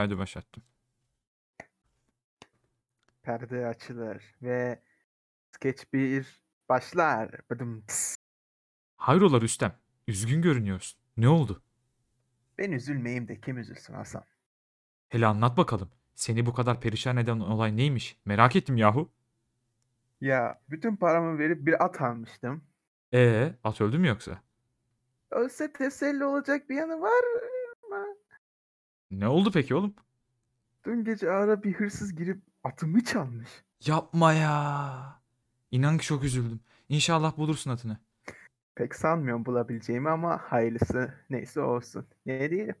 Haydi başlattım. Perde açılır ve sketch bir başlar. Bıdım tıs. Hayrola Rüstem? Üzgün görünüyorsun. Ne oldu? Ben üzülmeyeyim de kim üzülsün Hasan? Hele anlat bakalım. Seni bu kadar perişan eden olay neymiş? Merak ettim yahu. Ya bütün paramı verip bir at almıştım. Ee, at öldü mü yoksa? Ölse teselli olacak bir yanı var ama Ne oldu peki oğlum? dün gece ara bir hırsız girip atımı çalmış. Yapma ya. İnan ki çok üzüldüm. İnşallah bulursun atını. Pek sanmıyorum bulabileceğimi ama hayırlısı neyse olsun. Ne diyelim?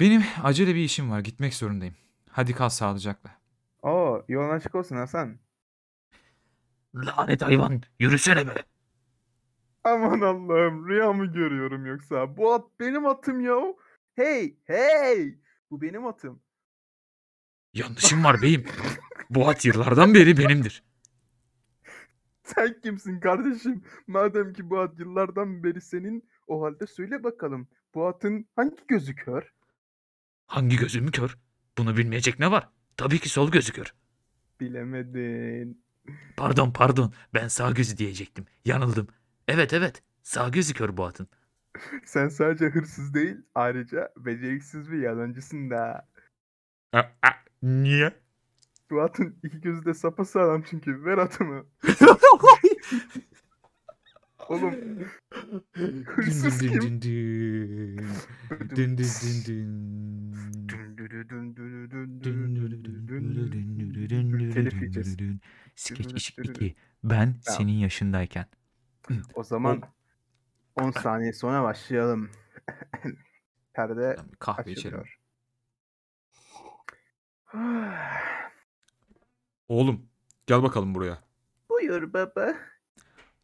Benim acele bir işim var. Gitmek zorundayım. Hadi kal sağlıcakla. Oo yolun açık olsun Hasan. Lanet hayvan yürüsene be. Aman Allah'ım rüya mı görüyorum yoksa? Bu at benim atım ya. Hey hey bu benim atım. Yanlışım var beyim. Bu at yıllardan beri benimdir. Sen kimsin kardeşim? Madem ki bu at yıllardan beri senin, o halde söyle bakalım. Bu atın hangi gözü kör? Hangi gözümü kör? Bunu bilmeyecek ne var? Tabii ki sol gözü kör. Bilemedin. Pardon pardon ben sağ gözü diyecektim. Yanıldım. Evet evet sağ gözü kör bu atın. Sen sadece hırsız değil, ayrıca beceriksiz bir yalancısın da. A- a- niye? Bu atın iki gözü de sapasağlam çünkü. Ver atımı. Oğlum hırsız kim? Dün dün dün dün dün. Telif yiyeceğiz. Skeç iş iki. Ben Tamam. senin yaşındayken. O zaman 10 saniye sonra başlayalım. Perde bir kahve içelim. açılıyor. Oğlum gel bakalım buraya. Buyur baba.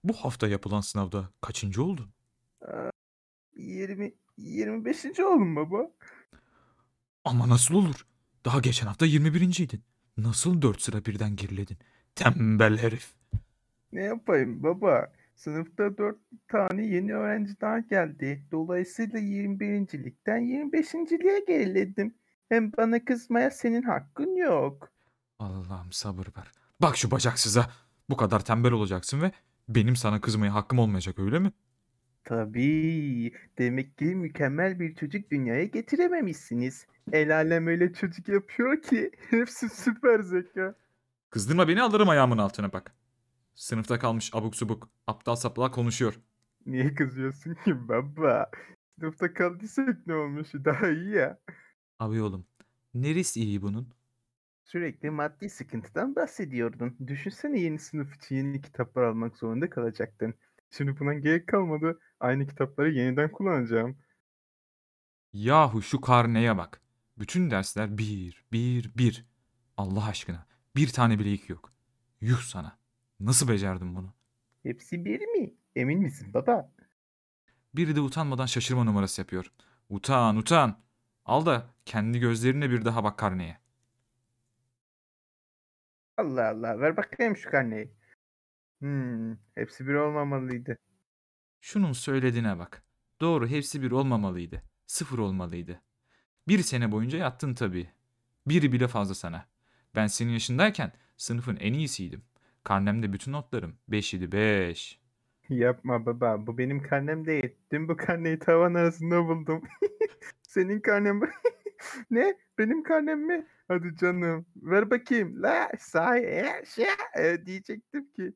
Bu hafta yapılan sınavda kaçıncı oldun? 20 25. oldum baba. Ama nasıl olur? Daha geçen hafta 21.ydin. Nasıl 4 sıra birden geriledin? Tembel herif. Ne yapayım baba? Sınıfta 4 tane yeni öğrenci daha geldi. Dolayısıyla 21. 25. liğe geriledim. Hem bana kızmaya senin hakkın yok. Allah'ım sabır ver. Bak şu bacaksıza. Bu kadar tembel olacaksın ve benim sana kızmaya hakkım olmayacak öyle mi? Tabii. Demek ki mükemmel bir çocuk dünyaya getirememişsiniz. El alem öyle çocuk yapıyor ki hepsi süper zeka. Kızdırma beni alırım ayağımın altına bak. Sınıfta kalmış abuk subuk, aptal sapla konuşuyor. Niye kızıyorsun ki baba? Sınıfta kaldıysak ne olmuş? Daha iyi ya. Abi oğlum, neresi iyi bunun? Sürekli maddi sıkıntıdan bahsediyordun. Düşünsene yeni sınıf için yeni kitaplar almak zorunda kalacaktın. Şimdi buna gerek kalmadı. Aynı kitapları yeniden kullanacağım. Yahu şu karneye bak. Bütün dersler bir, bir, bir. Allah aşkına. Bir tane bile ilk yok. Yuh sana. Nasıl becerdin bunu? Hepsi bir mi? Emin misin baba? Biri de utanmadan şaşırma numarası yapıyor. Utan, utan. Al da kendi gözlerine bir daha bak karneye. Allah Allah. Ver bakayım şu karneyi. Hmm, hepsi bir olmamalıydı. Şunun söylediğine bak. Doğru hepsi bir olmamalıydı. Sıfır olmalıydı. Bir sene boyunca yattın tabii. Biri bile fazla sana. Ben senin yaşındayken sınıfın en iyisiydim. Karnemde bütün notlarım 5 idi 5. Yapma baba. Bu benim karnem değil. Dün bu karneyi tavan arasında buldum. Senin karnen mi? ne? Benim karnem mi? Hadi canım. Ver bakayım. La sahi e, şey e, diyecektim ki.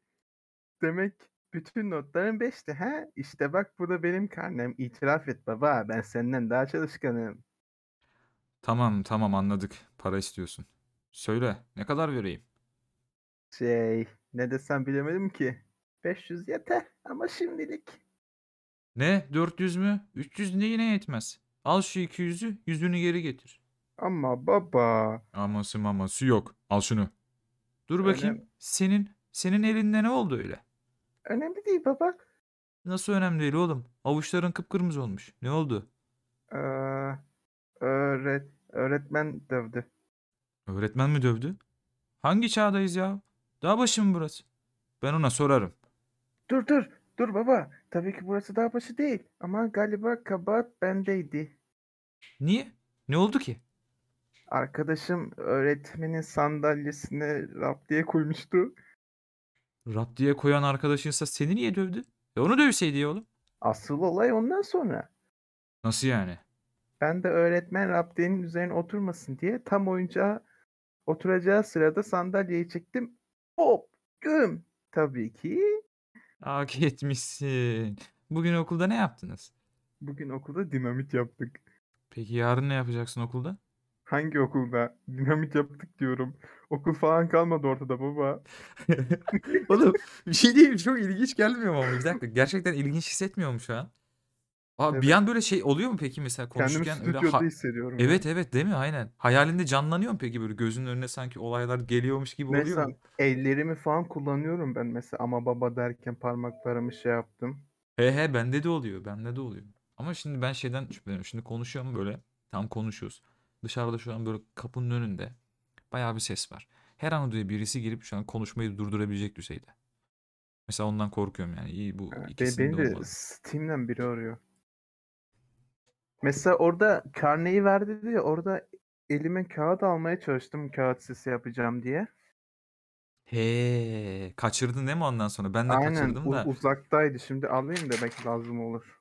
Demek bütün notların 5'ti ha? İşte bak bu da benim karnem. İtiraf et baba. Ben senden daha çalışkanım. Tamam tamam anladık. Para istiyorsun. Söyle ne kadar vereyim? Şey ne desem bilemedim ki. 500 yeter ama şimdilik. Ne 400 mü? 300 ne yine yetmez. Al şu 200'ü yüzünü geri getir. Ama baba. Aması maması yok. Al şunu. Dur bakayım. mi? Senin senin elinde ne oldu öyle? Önemli değil baba. Nasıl önemli değil oğlum? Avuçların kıpkırmızı olmuş. Ne oldu? Ee, öğret öğretmen dövdü. Öğretmen mi dövdü? Hangi çağdayız ya? Dağ başı mı burası? Ben ona sorarım. Dur dur. Dur baba. Tabii ki burası dağ başı değil. Ama galiba kabahat bendeydi. Niye? Ne oldu ki? Arkadaşım öğretmenin sandalyesine rap diye koymuştu. Rap diye koyan arkadaşınsa seni niye dövdü? E onu dövseydi ya oğlum. Asıl olay ondan sonra. Nasıl yani? Ben de öğretmen raptiyenin üzerine oturmasın diye tam oyuncağa oturacağı sırada sandalyeyi çektim. Hop! Güm! Tabii ki Hak etmişsin. Bugün okulda ne yaptınız? bugün okulda dinamit yaptık. Peki yarın ne yapacaksın okulda? Hangi okulda? Dinamit yaptık diyorum. Okul falan kalmadı ortada baba. Oğlum bir şey mi? Çok ilginç gelmiyor mu bir dakika. Gerçekten ilginç hissetmiyor mu şu an? Aa, bir Evet. an böyle şey oluyor mu peki mesela Kendimi konuşurken öyle stüdyoda ha- hissediyorum. Evet evet değil mi? Aynen. Hayalinde canlanıyor mu peki böyle gözünün önüne sanki olaylar geliyormuş gibi oluyor Mesela mu? ellerimi falan kullanıyorum ben mesela ama baba derken parmaklarımı şey yaptım. He he bende de oluyor. Bende de oluyor. Ama şimdi ben şeyden şüpheleniyorum. Şimdi konuşuyorum böyle. Tam konuşuyoruz. Dışarıda şu an böyle kapının önünde bayağı bir ses var. Her an odaya birisi girip şu an konuşmayı durdurabilecek düzeyde. Mesela ondan korkuyorum yani. İyi bu Ha, be- ikisinde Beni de. Steam'den biri arıyor. Mesela orada karneyi verdi diye orada elime kağıt almaya çalıştım kağıt sesi yapacağım diye. He, kaçırdın değil mi ondan sonra? Ben de Aynen kaçırdım da. uzaktaydı. Şimdi alayım belki lazım olur.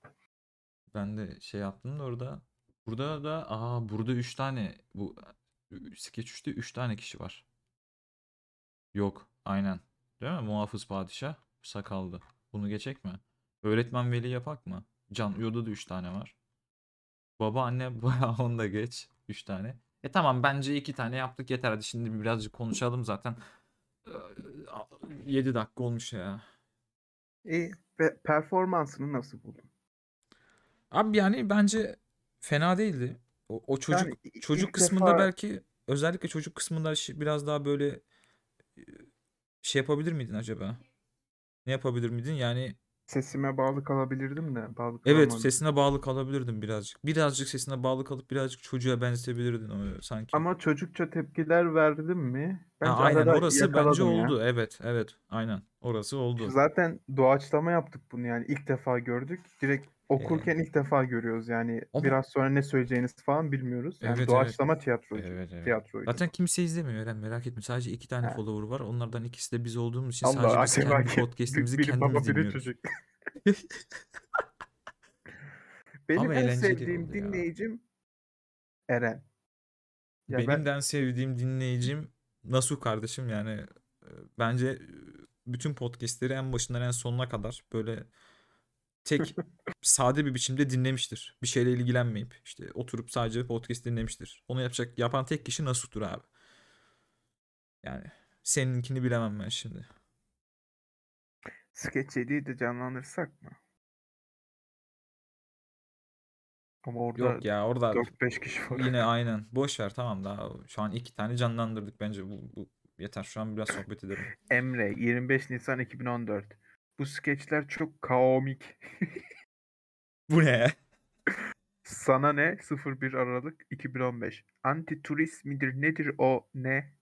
Ben de şey yaptım da orada. Burada da aa burada 3 tane bu Sketch 3'te 3 tane kişi var. Yok, aynen. Değil mi? Muhafız padişah, sakallı. Bunu geçecek mi? Öğretmen veli yapak mı? Can Uyo'da da 3 tane var. Baba anne bayağı onu da geç. 3 tane. E tamam bence 2 tane yaptık yeter. Hadi şimdi birazcık konuşalım zaten. 7 dakika olmuş ya. İyi. Ve performansını nasıl buldun? Abi yani bence fena değildi. O, o çocuk Yani çocuk kısmında defa belki özellikle çocuk kısmında biraz daha böyle e, şey yapabilir miydin acaba? Ne yapabilir miydin? Yani sesime bağlı kalabilirdim de bağlı evet kalamadım. sesine bağlı kalabilirdin birazcık. Birazcık sesine bağlı kalıp birazcık çocuğa benzetebilirdin o sanki. Ama çocukça tepkiler verdim mi? Ha, Bence aynen arada orası bence yakaladım ya. oldu. Evet evet aynen orası oldu. Zaten doğaçlama yaptık bunu yani ilk defa gördük. Direkt Ee, okurken ilk defa görüyoruz yani ama biraz sonra ne söyleyeceğiniz falan bilmiyoruz. Yani evet evet doğaçlama tiyatroydu. evet evet. Tiyatroydu. Zaten kimse izlemiyor Eren merak etme. Sadece iki tane Ha. follower var. Onlardan ikisi de biz olduğumuz için Allah sadece biz kendi podcast'imizi biri baba kendimiz biri dinliyoruz. çocuk. Benim Ama en sevdiğim oldu ya. dinleyicim Eren. Ya Benim ben en sevdiğim dinleyicim Nasuh kardeşim yani e, bence e, bütün podcastleri en başından en sonuna kadar böyle tek sade bir biçimde dinlemiştir. Bir şeyle ilgilenmeyip işte oturup sadece podcast dinlemiştir. Onu yapacak yapan tek kişi Nasuh'tur abi. Yani seninkini bilemem ben şimdi. 7'yi de canlandırsak mı? Ama orada Yok ya orada 4-5 kişi var. yine aynen. Boş ver tamam daha şu an iki tane canlandırdık bence bu, bu yeter. Şu an biraz sohbet edelim. Emre 25 Nisan 2014. Bu skeçler çok komik. Bu ne? Sana ne? 01 Aralık 2015. Anti turist midir nedir o ne?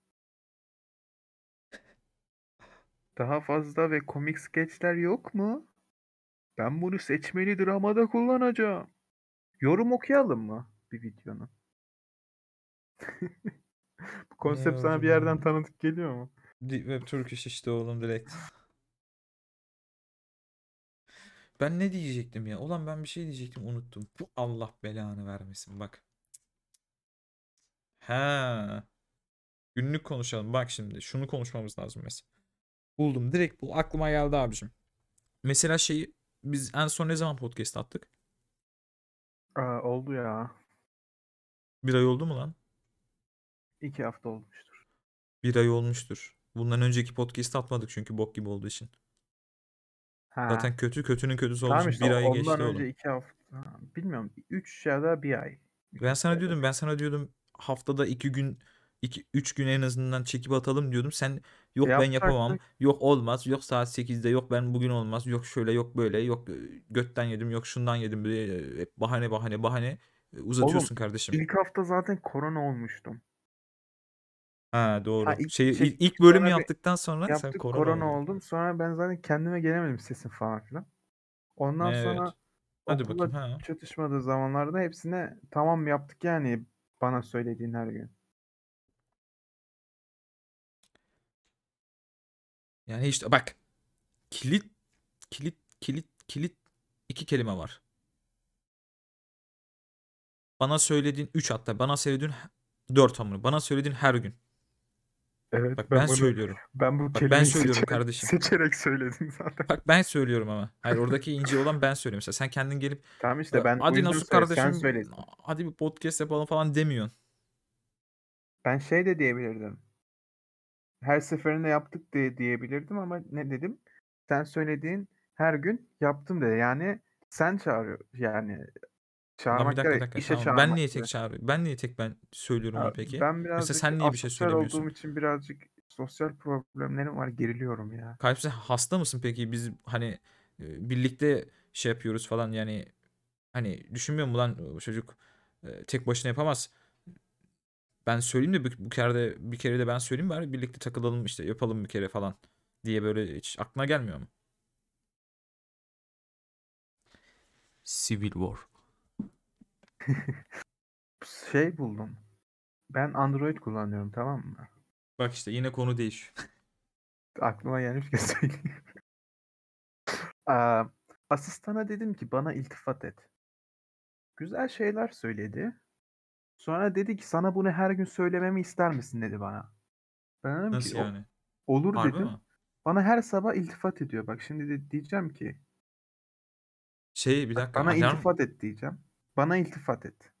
Daha fazla ve komik skeçler yok mu? Ben bunu seçmeli dramada kullanacağım. Yorum okuyalım mı bir videonun? Bu konsept sana bir yerden tanıdık geliyor mu? Web Turkish işte oğlum direkt. Ben ne diyecektim ya? Ulan ben bir şey diyecektim unuttum. Bu Allah belanı vermesin bak. Ha. Günlük konuşalım. Bak şimdi şunu konuşmamız lazım mesela. Buldum direkt bu aklıma geldi abicim. Mesela şeyi biz en son ne zaman podcast attık? Aa, oldu ya. Bir ay oldu mu lan? İki hafta olmuştur. Bir ay olmuştur. Bundan önceki podcast atmadık çünkü bok gibi olduğu için. Ha. Zaten kötü kötünün kötüsü olduğu Tamam işte bir ay geçti önce oğlum. iki hafta. Ha, Bilmiyorum. Üç ya da bir ay. Ben sana diyordum ben sana diyordum haftada iki gün iki üç gün en azından çekip atalım diyordum. Sen yok ben yapamam. Yok olmaz. Yok saat 8'de yok ben bugün olmaz. Yok şöyle yok böyle. Yok e, götten yedim. Yok şundan yedim. E, hep bahane bahane bahane e, uzatıyorsun kardeşim. İlk hafta zaten korona olmuştum. Ha doğru. Ha, ilk şey, şey- ilk, bölümü sonra bir yaptıktan sonra sen Yaptık korona, korona, oldun. oldum. Sonra ben zaten kendime gelemedim sesim falan filan. Ondan Evet. sonra Hadi okula bakayım ha. çatışmadığı zamanlarda hepsine tamam yaptık yani Bana söylediğin her gün. Yani işte bak. Kilit, kilit, kilit, kilit iki kelime var. Bana söylediğin 3 hatta bana söylediğin 4 hamur. Bana söylediğin her gün. Evet Bak ben bunu- söylüyorum. Ben bu Bak ben kelimeyi söylüyorum seçerek, kardeşim. seçerek söyledim zaten. Bak ben söylüyorum ama. Hayır oradaki ince olan ben söylüyorum. Mesela sen kendin gelip Tamam işte ben hadi sen kardeşim söyledin. hadi bir podcast yapalım falan demiyorsun. Ben şey de diyebilirdim. Her seferinde yaptık diye diyebilirdim ama ne dedim? Sen söylediğin her gün yaptım dedi. Yani sen çağırıyor yani Lan çağırmak bir dakika bir değil, dakika. işe Tamam. çağırmak Ben niye tek çağırıyorum? Ben niye tek ben söylüyorum onu peki? Ben birazcık sen niye bir şey asosyal söylemiyorsun? olduğum için birazcık sosyal problemlerim var. Geriliyorum ya. Kalp sen hasta mısın peki? Biz hani e, birlikte şey yapıyoruz falan yani hani düşünmüyor mu lan bu çocuk e, tek başına yapamaz. Ben söyleyeyim de bu, bu kere de bir kere de ben söyleyeyim bari birlikte takılalım işte yapalım bir kere falan diye böyle hiç aklına gelmiyor mu? Civil War. Şey buldum. Ben Android kullanıyorum tamam mı? Bak işte yine konu değişiyor. Aklıma gelmişken söyleyeyim. Aa, asistana dedim ki bana iltifat et. Güzel şeyler söyledi. Sonra dedi ki sana bunu her gün söylememi ister misin dedi bana. Ben dedim Nasıl ki "O- yani? olur Harbi dedim. mi? Bana her sabah iltifat ediyor. Bak şimdi de diyeceğim ki Şey bir dakika bana alarm iltifat et diyeceğim. Bana iltifat et.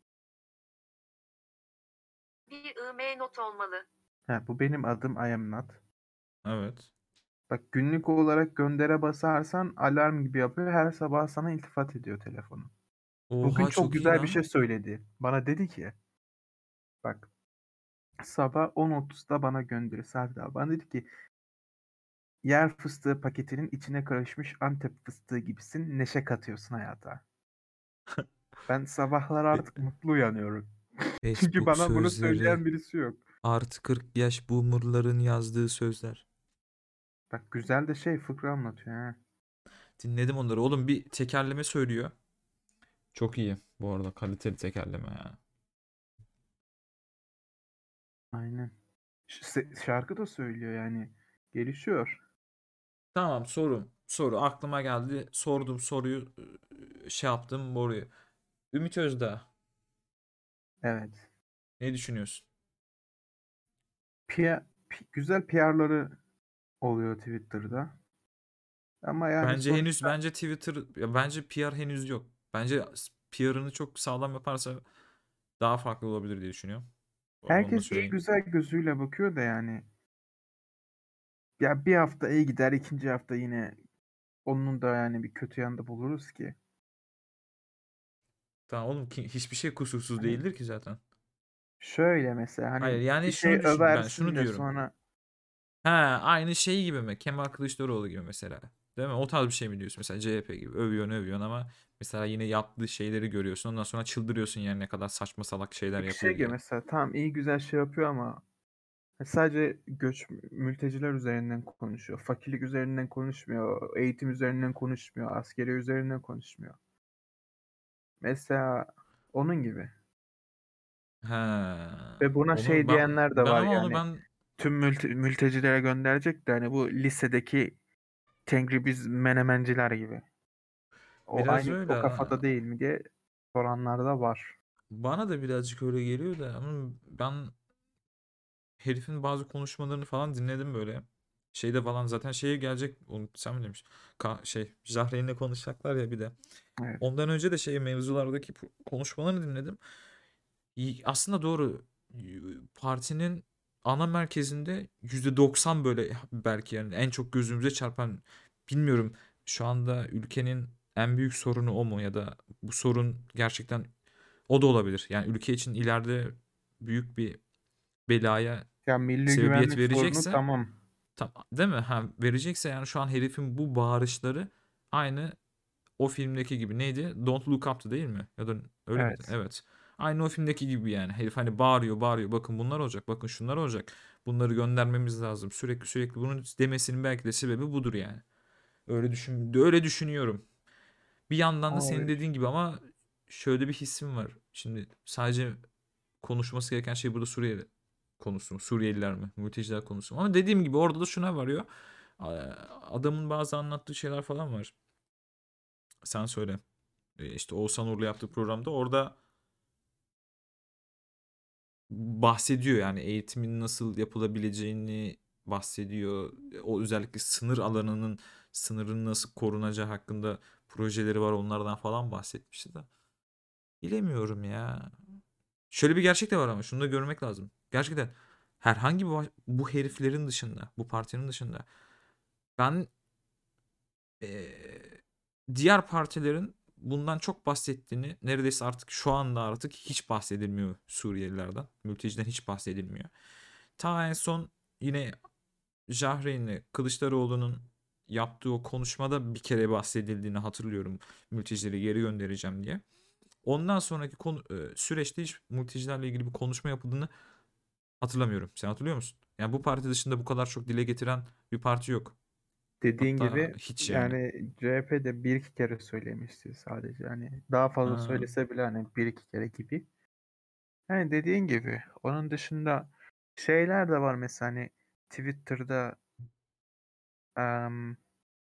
Bir IM not olmalı. Ha, bu benim adım I am not. Evet. Bak günlük olarak göndere basarsan alarm gibi yapıyor. Her sabah sana iltifat ediyor telefonu. Bugün Oha çok iyi güzel bir şey söyledi. Bana dedi ki bak sabah 10.30'da bana gönderi Serdar abi. Bana dedi ki yer fıstığı paketinin içine karışmış Antep fıstığı gibisin. Neşe katıyorsun hayata. Ben sabahlar artık mutlu uyanıyorum. Çünkü Facebook bana bunu sözleri söyleyen birisi yok. artı 40 yaş boomerların yazdığı sözler. Bak güzel de şey fıkra anlatıyor ha. Dinledim onları. Oğlum bir tekerleme söylüyor. Çok iyi bu arada kaliteli tekerleme ya. Aynen. Ş- Şarkı da söylüyor yani. Gelişiyor. Tamam soru. Soru aklıma geldi. Sordum soruyu ıı, şey yaptım boruyu. Ümit Özdağ Evet. ne düşünüyorsun? P- güzel PR'ları oluyor Twitter'da. Ama yani Bence sonuçta- henüz bence Twitter ya bence PR henüz yok. Bence PR'ını çok sağlam yaparsa daha farklı olabilir diye düşünüyorum. Herkes söyleyeyim. güzel gözüyle bakıyor da yani. Ya bir hafta iyi gider, ikinci hafta yine onun da yani bir kötü yanında buluruz ki. Tamam oğlum ki hiçbir şey kusursuz Hani- değildir ki zaten. Şöyle mesela hani Hayır, yani şunu şey düşün, ben şunu diyorum. sonra Ha aynı şey gibi mi? Kemal Kılıçdaroğlu gibi mesela. Değil mi? O tarz bir şey mi diyorsun? Mesela CHP gibi övüyorsun övüyorsun ama mesela yine yaptığı şeyleri görüyorsun. Ondan sonra çıldırıyorsun yani ne kadar saçma salak şeyler bir yapıyor şey gibi mesela tamam iyi güzel şey yapıyor ama sadece göç mülteciler üzerinden konuşuyor. Fakirlik üzerinden konuşmuyor. Eğitim üzerinden konuşmuyor. Askeri üzerinden konuşmuyor. Mesela onun gibi. Ha. Ve buna Onu şey ben- diyenler de ben var ama onu yani. ben Tüm mülte- mültecilere gönderecek de hani bu lisedeki Tengri biz menemenciler gibi. O Biraz aynı öyle o kafada ha. değil mi diye soranlar da var. bana da birazcık öyle geliyor da ama ben herifin bazı konuşmalarını falan dinledim böyle. Şeyde falan zaten şeye gelecek onu sen mi demiş? Ka- şey Zahreyn'le konuşacaklar ya bir de. Evet. Ondan önce de şey mevzulardaki konuşmalarını dinledim. Aslında doğru. Partinin ana merkezinde %90 böyle belki yani en çok gözümüze çarpan bilmiyorum şu anda ülkenin en büyük sorunu o mu ya da bu sorun gerçekten o da olabilir. Yani ülke için ileride büyük bir belaya Ya milli sebebiyet güvenlik sorunu verecekse tamam. Tam, değil mi? Ha, verecekse yani şu an herifin bu bağırışları aynı o filmdeki gibi neydi? Don't Look Up'tı değil mi? Ya da öyle miydi? Evet. Evet. Aynı o filmdeki gibi yani. Herif hani bağırıyor bağırıyor. Bakın bunlar olacak. Bakın şunlar olacak. Bunları göndermemiz lazım. Sürekli sürekli bunu demesinin belki de sebebi budur yani. Öyle düşün öyle düşünüyorum. Bir yandan da senin Abi. dediğin gibi ama şöyle bir hissim var. Şimdi sadece konuşması gereken şey burada Suriyeli konusu mu? Suriyeliler mi? Mülteciler konusu mu? Ama dediğim gibi orada da şuna varıyor. Adamın bazı anlattığı şeyler falan var. Sen söyle. E, İşte Oğuzhan Uğur'la yaptığı programda orada bahsediyor yani eğitimin nasıl yapılabileceğini bahsediyor. O özellikle sınır alanının sınırın nasıl korunacağı hakkında projeleri var onlardan falan bahsetmişti de. Bilemiyorum ya. Şöyle bir gerçek de var ama şunu da görmek lazım. Gerçekten herhangi bir bu heriflerin dışında, bu partinin dışında ben eee, diğer partilerin bundan çok bahsettiğini neredeyse artık şu anda artık hiç bahsedilmiyor Suriyelilerden. Mülteciden hiç bahsedilmiyor. Ta en son yine Jahreyn'le Kılıçdaroğlu'nun yaptığı o konuşmada bir kere bahsedildiğini hatırlıyorum. Mültecileri geri göndereceğim diye. Ondan sonraki konu, e, süreçte hiç mültecilerle ilgili bir konuşma yapıldığını hatırlamıyorum. Sen hatırlıyor musun? Yani bu parti dışında bu kadar çok dile getiren bir parti yok. Dediğin Hatta gibi hiç yani. yani CHP de bir iki kere söylemişti sadece. Hani daha fazla Ha. söylese bile hani bir iki kere gibi. Yani dediğin gibi onun dışında şeyler de var mesela hani Twitter'da em,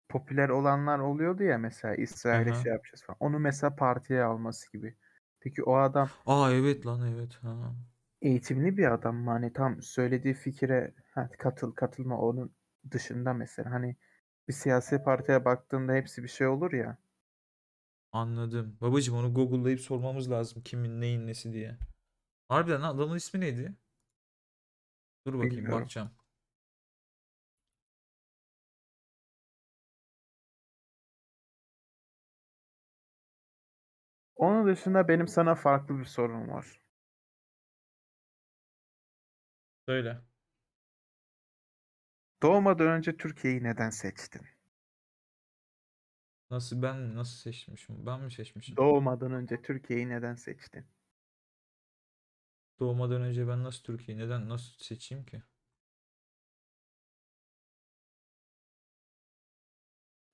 popüler olanlar oluyordu ya mesela İsrail'e şey yapacağız falan. Onu mesela partiye alması gibi. Peki o adam Aa evet lan evet. Ha. Eğitimli bir adam mı? Hani tam söylediği fikire ha, katıl katılma onun dışında mesela hani bir siyasi partiye baktığında hepsi bir şey olur ya. Anladım. Babacım onu Google'layıp sormamız lazım kimin neyin nesi diye. Harbiden lan adamın ismi neydi? Dur bakayım Bilmiyorum. bakacağım. Onun dışında benim sana farklı bir sorum var. Söyle. Doğmadan önce Türkiye'yi neden seçtin? Nasıl ben nasıl seçmişim? Ben mi seçmişim? Doğmadan önce Türkiye'yi neden seçtin? Doğmadan önce ben nasıl Türkiye'yi neden nasıl seçeyim ki?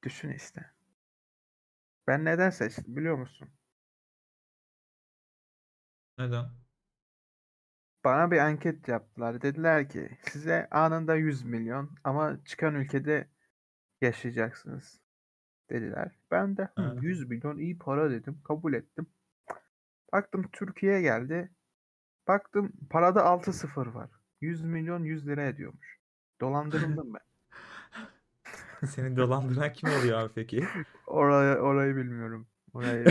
Düşün işte. Ben neden seçtim biliyor musun? Neden? Bana bir anket yaptılar. Dediler ki size anında 100 milyon ama çıkan ülkede yaşayacaksınız dediler. Ben de "Hı, Ha. 100 milyon iyi para dedim. Kabul ettim. Baktım Türkiye geldi. Baktım parada 6 sıfır var. 100 milyon 100 lira ediyormuş. Dolandırıldım ben. Seni dolandıran kim oluyor abi peki? Orayı, orayı bilmiyorum. Orayı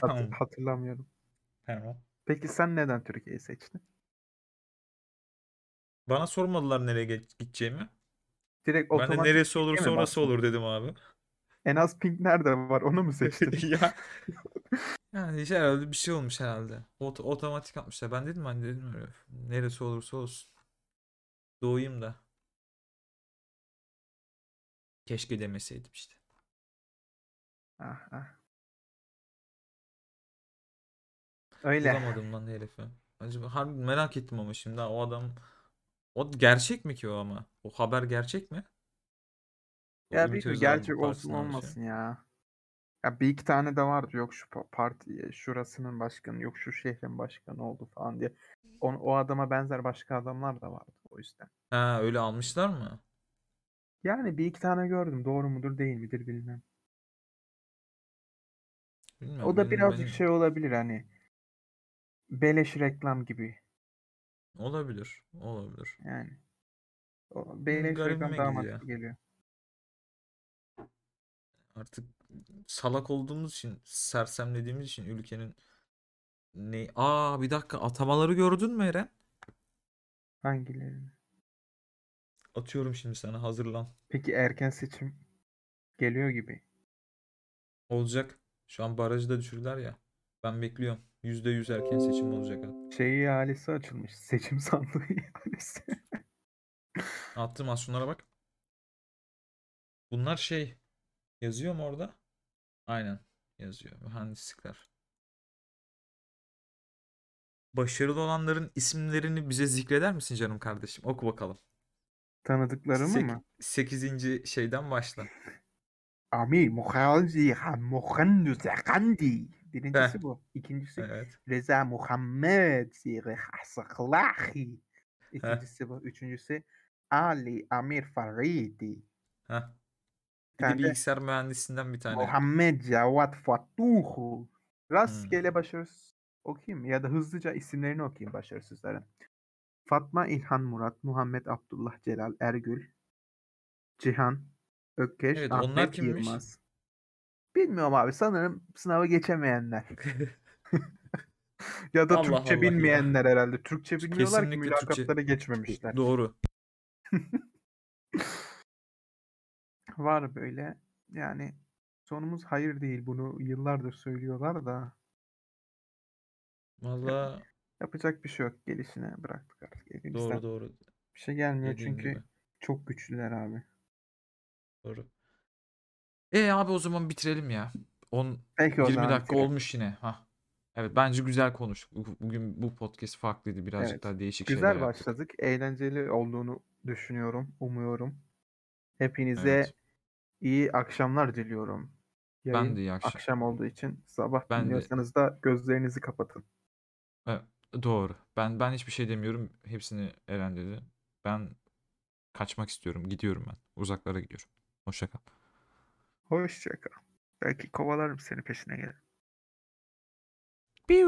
hatırlamıyorum. Tamam. Peki sen neden Türkiye'yi seçtin? Bana sormadılar nereye gideceğimi. Direkt Ben de otomatik neresi olursa mi orası bastın? olur dedim abi. En az ping nerede var onu mu seçtin? ya yani işte herhalde bir şey olmuş herhalde. Ot- otomatik atmışlar. Ben dedim hani dedim öyle. Neresi olursa olsun. Doğayım da. Keşke demeseydim işte. ah, ah. Öyle. Bulamadım lan herifi. Acaba harbi merak ettim ama şimdi ha, o adam o gerçek mi ki o ama? O haber gerçek mi? O Ya Ümit bilmiyorum Özdağ'ın gerçek olsun partisinden şey. olmasın ya. Ya bir iki tane de vardı yok şu pa- parti şurasının başkanı yok şu şehrin başkanı oldu falan diye. O, o adama benzer başka adamlar da vardı o yüzden. Ha öyle almışlar mı? Yani bir iki tane gördüm doğru mudur değil midir bilmem. Bilmiyorum. O da benim- birazcık benim- şey olabilir hani beleş reklam gibi Olabilir. Olabilir. yani. O beleş garibime reklam daha gidiyor. mantıklı geliyor. Artık salak olduğumuz için, sersemlediğimiz için ülkenin ne? Aa bir dakika atamaları gördün mü Eren? Hangilerini? Atıyorum şimdi sana hazırlan. Peki erken seçim geliyor gibi. Olacak. Şu an barajı da düşürdüler ya. Ben bekliyorum. %100 erken seçim olacak abi. Şey ihalesi açılmış. Seçim sandığı ihalesi. Attım az şunlara bak. Bunlar şey yazıyor mu orada? Aynen yazıyor. Mühendislikler. Başarılı olanların isimlerini bize zikreder misin canım kardeşim? Oku bakalım. Tanıdıklarımı Sek- mı? Sekizinci şeyden başla. Ami muhazi ha zakandi Birincisi Heh. bu. İkincisi Evet. Reza Muhammed Sire Hasaklahi. İkincisi bu. Üçüncüsü Ali Amir Faridi. Heh. Bir de bilgisayar mühendisinden bir tane. Muhammed Cevat Fatuhu. Hmm. Rastgele başarısız okuyayım? Ya da hızlıca isimlerini okuyayım başarısızların. Fatma İlhan Murat, Muhammed Abdullah Celal Ergül, Cihan, Ökkeş, Evet, Ahmet onlar kimmiş? Yılmaz. Bilmiyorum abi sanırım sınavı geçemeyenler. ya da Allah Türkçe Allah ya. bilmeyenler herhalde. Türkçe bilmiyorlar ki Kesinlikle Türkçe. geçmemişler. Doğru. Var böyle. Yani sonumuz hayır değil. Bunu yıllardır söylüyorlar da Valla yapacak bir şey yok. Gelişine bıraktık artık. Elimizden doğru doğru. bir şey gelmiyor Dediğin çünkü gibi. çok güçlüler abi. Doğru. E abi o zaman bitirelim ya. 10 Peki o 20 zaman dakika bitirelim. olmuş yine. Ha. Evet bence güzel konuştuk. Bu- Bugün bu podcast farklıydı. Birazcık Evet, daha değişik Güzel şeyler yaptık. başladık. Eğlenceli olduğunu düşünüyorum. Umuyorum. Hepinize Evet. iyi akşamlar diliyorum. Yayın Ben de iyi akşam. akşam olduğu için sabah Ben de- dinliyorsanız da gözlerinizi kapatın. Evet, doğru. Ben ben hiçbir şey demiyorum. Hepsini Eren dedi. Ben kaçmak istiyorum. Gidiyorum ben. Uzaklara gidiyorum. Hoşça kal. Hoşça kal. Belki kovalarım seni peşine gelir.